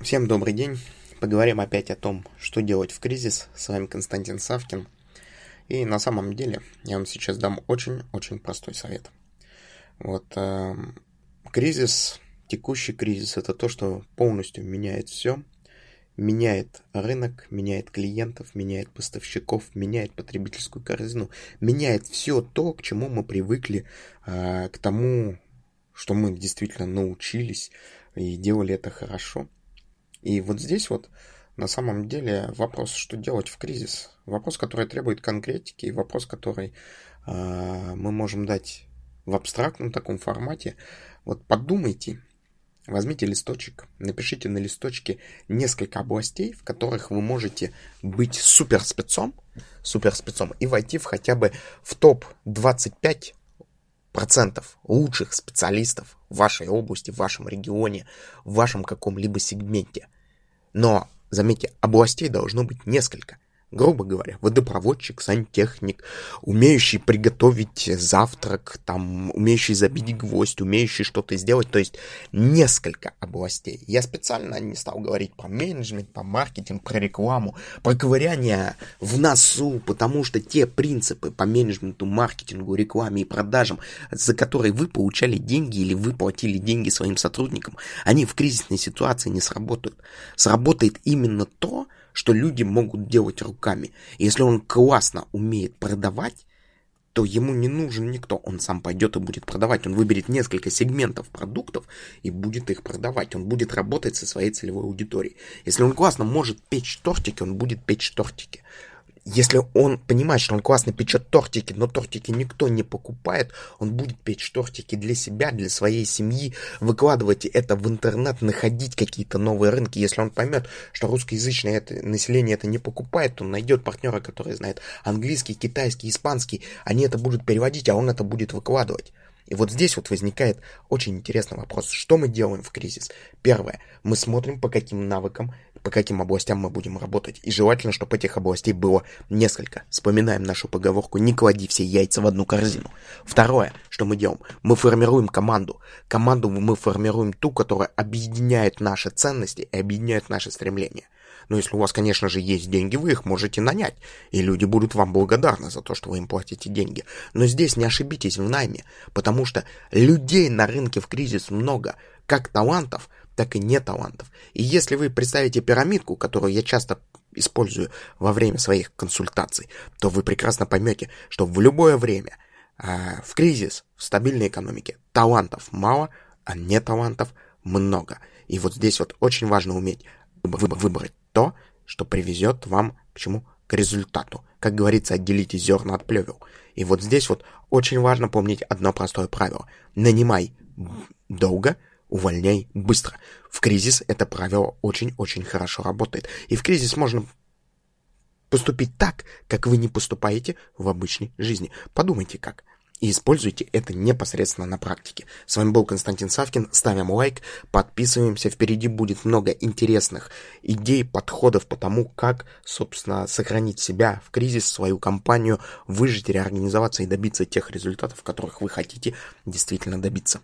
Всем добрый день. Поговорим опять о том, что делать в кризис. С вами Константин Савкин. И на самом деле я вам сейчас дам очень-очень простой совет. Вот э, кризис, текущий кризис, это то, что полностью меняет все. Меняет рынок, меняет клиентов, меняет поставщиков, меняет потребительскую корзину, меняет все то, к чему мы привыкли, э, к тому, что мы действительно научились и делали это хорошо. И вот здесь вот на самом деле вопрос, что делать в кризис. Вопрос, который требует конкретики, и вопрос, который э, мы можем дать в абстрактном таком формате. Вот подумайте, возьмите листочек, напишите на листочке несколько областей, в которых вы можете быть супер спецом, супер спецом и войти в хотя бы в топ 25 процентов лучших специалистов в вашей области, в вашем регионе, в вашем каком-либо сегменте. Но, заметьте, областей должно быть несколько – грубо говоря, водопроводчик, сантехник, умеющий приготовить завтрак, там, умеющий забить гвоздь, умеющий что-то сделать, то есть несколько областей. Я специально не стал говорить про менеджмент, про маркетинг, про рекламу, про ковыряние в носу, потому что те принципы по менеджменту, маркетингу, рекламе и продажам, за которые вы получали деньги или вы платили деньги своим сотрудникам, они в кризисной ситуации не сработают. Сработает именно то, что люди могут делать руками. если он классно умеет продавать, то ему не нужен никто. Он сам пойдет и будет продавать. Он выберет несколько сегментов продуктов и будет их продавать. Он будет работать со своей целевой аудиторией. Если он классно может печь тортики, он будет печь тортики если он понимает, что он классно печет тортики, но тортики никто не покупает, он будет печь тортики для себя, для своей семьи, выкладывать это в интернет, находить какие-то новые рынки. Если он поймет, что русскоязычное это, население это не покупает, то он найдет партнера, который знает английский, китайский, испанский. Они это будут переводить, а он это будет выкладывать. И вот здесь вот возникает очень интересный вопрос. Что мы делаем в кризис? Первое. Мы смотрим, по каким навыкам, по каким областям мы будем работать. И желательно, чтобы этих областей было несколько. Вспоминаем нашу поговорку «не клади все яйца в одну корзину». Второе, что мы делаем? Мы формируем команду. Команду мы формируем ту, которая объединяет наши ценности и объединяет наши стремления. Но если у вас, конечно же, есть деньги, вы их можете нанять, и люди будут вам благодарны за то, что вы им платите деньги. Но здесь не ошибитесь в найме, потому что людей на рынке в кризис много, как талантов, так и не талантов. И если вы представите пирамидку, которую я часто использую во время своих консультаций, то вы прекрасно поймете, что в любое время, э, в кризис, в стабильной экономике, талантов мало, а не талантов много. И вот здесь вот очень важно уметь выбрать то, что привезет вам к чему? К результату. Как говорится, отделите зерна от плевел. И вот здесь вот очень важно помнить одно простое правило. Нанимай долго, увольняй быстро. В кризис это правило очень-очень хорошо работает. И в кризис можно поступить так, как вы не поступаете в обычной жизни. Подумайте как и используйте это непосредственно на практике. С вами был Константин Савкин. Ставим лайк, подписываемся. Впереди будет много интересных идей, подходов по тому, как, собственно, сохранить себя в кризис, свою компанию, выжить, реорганизоваться и добиться тех результатов, которых вы хотите действительно добиться.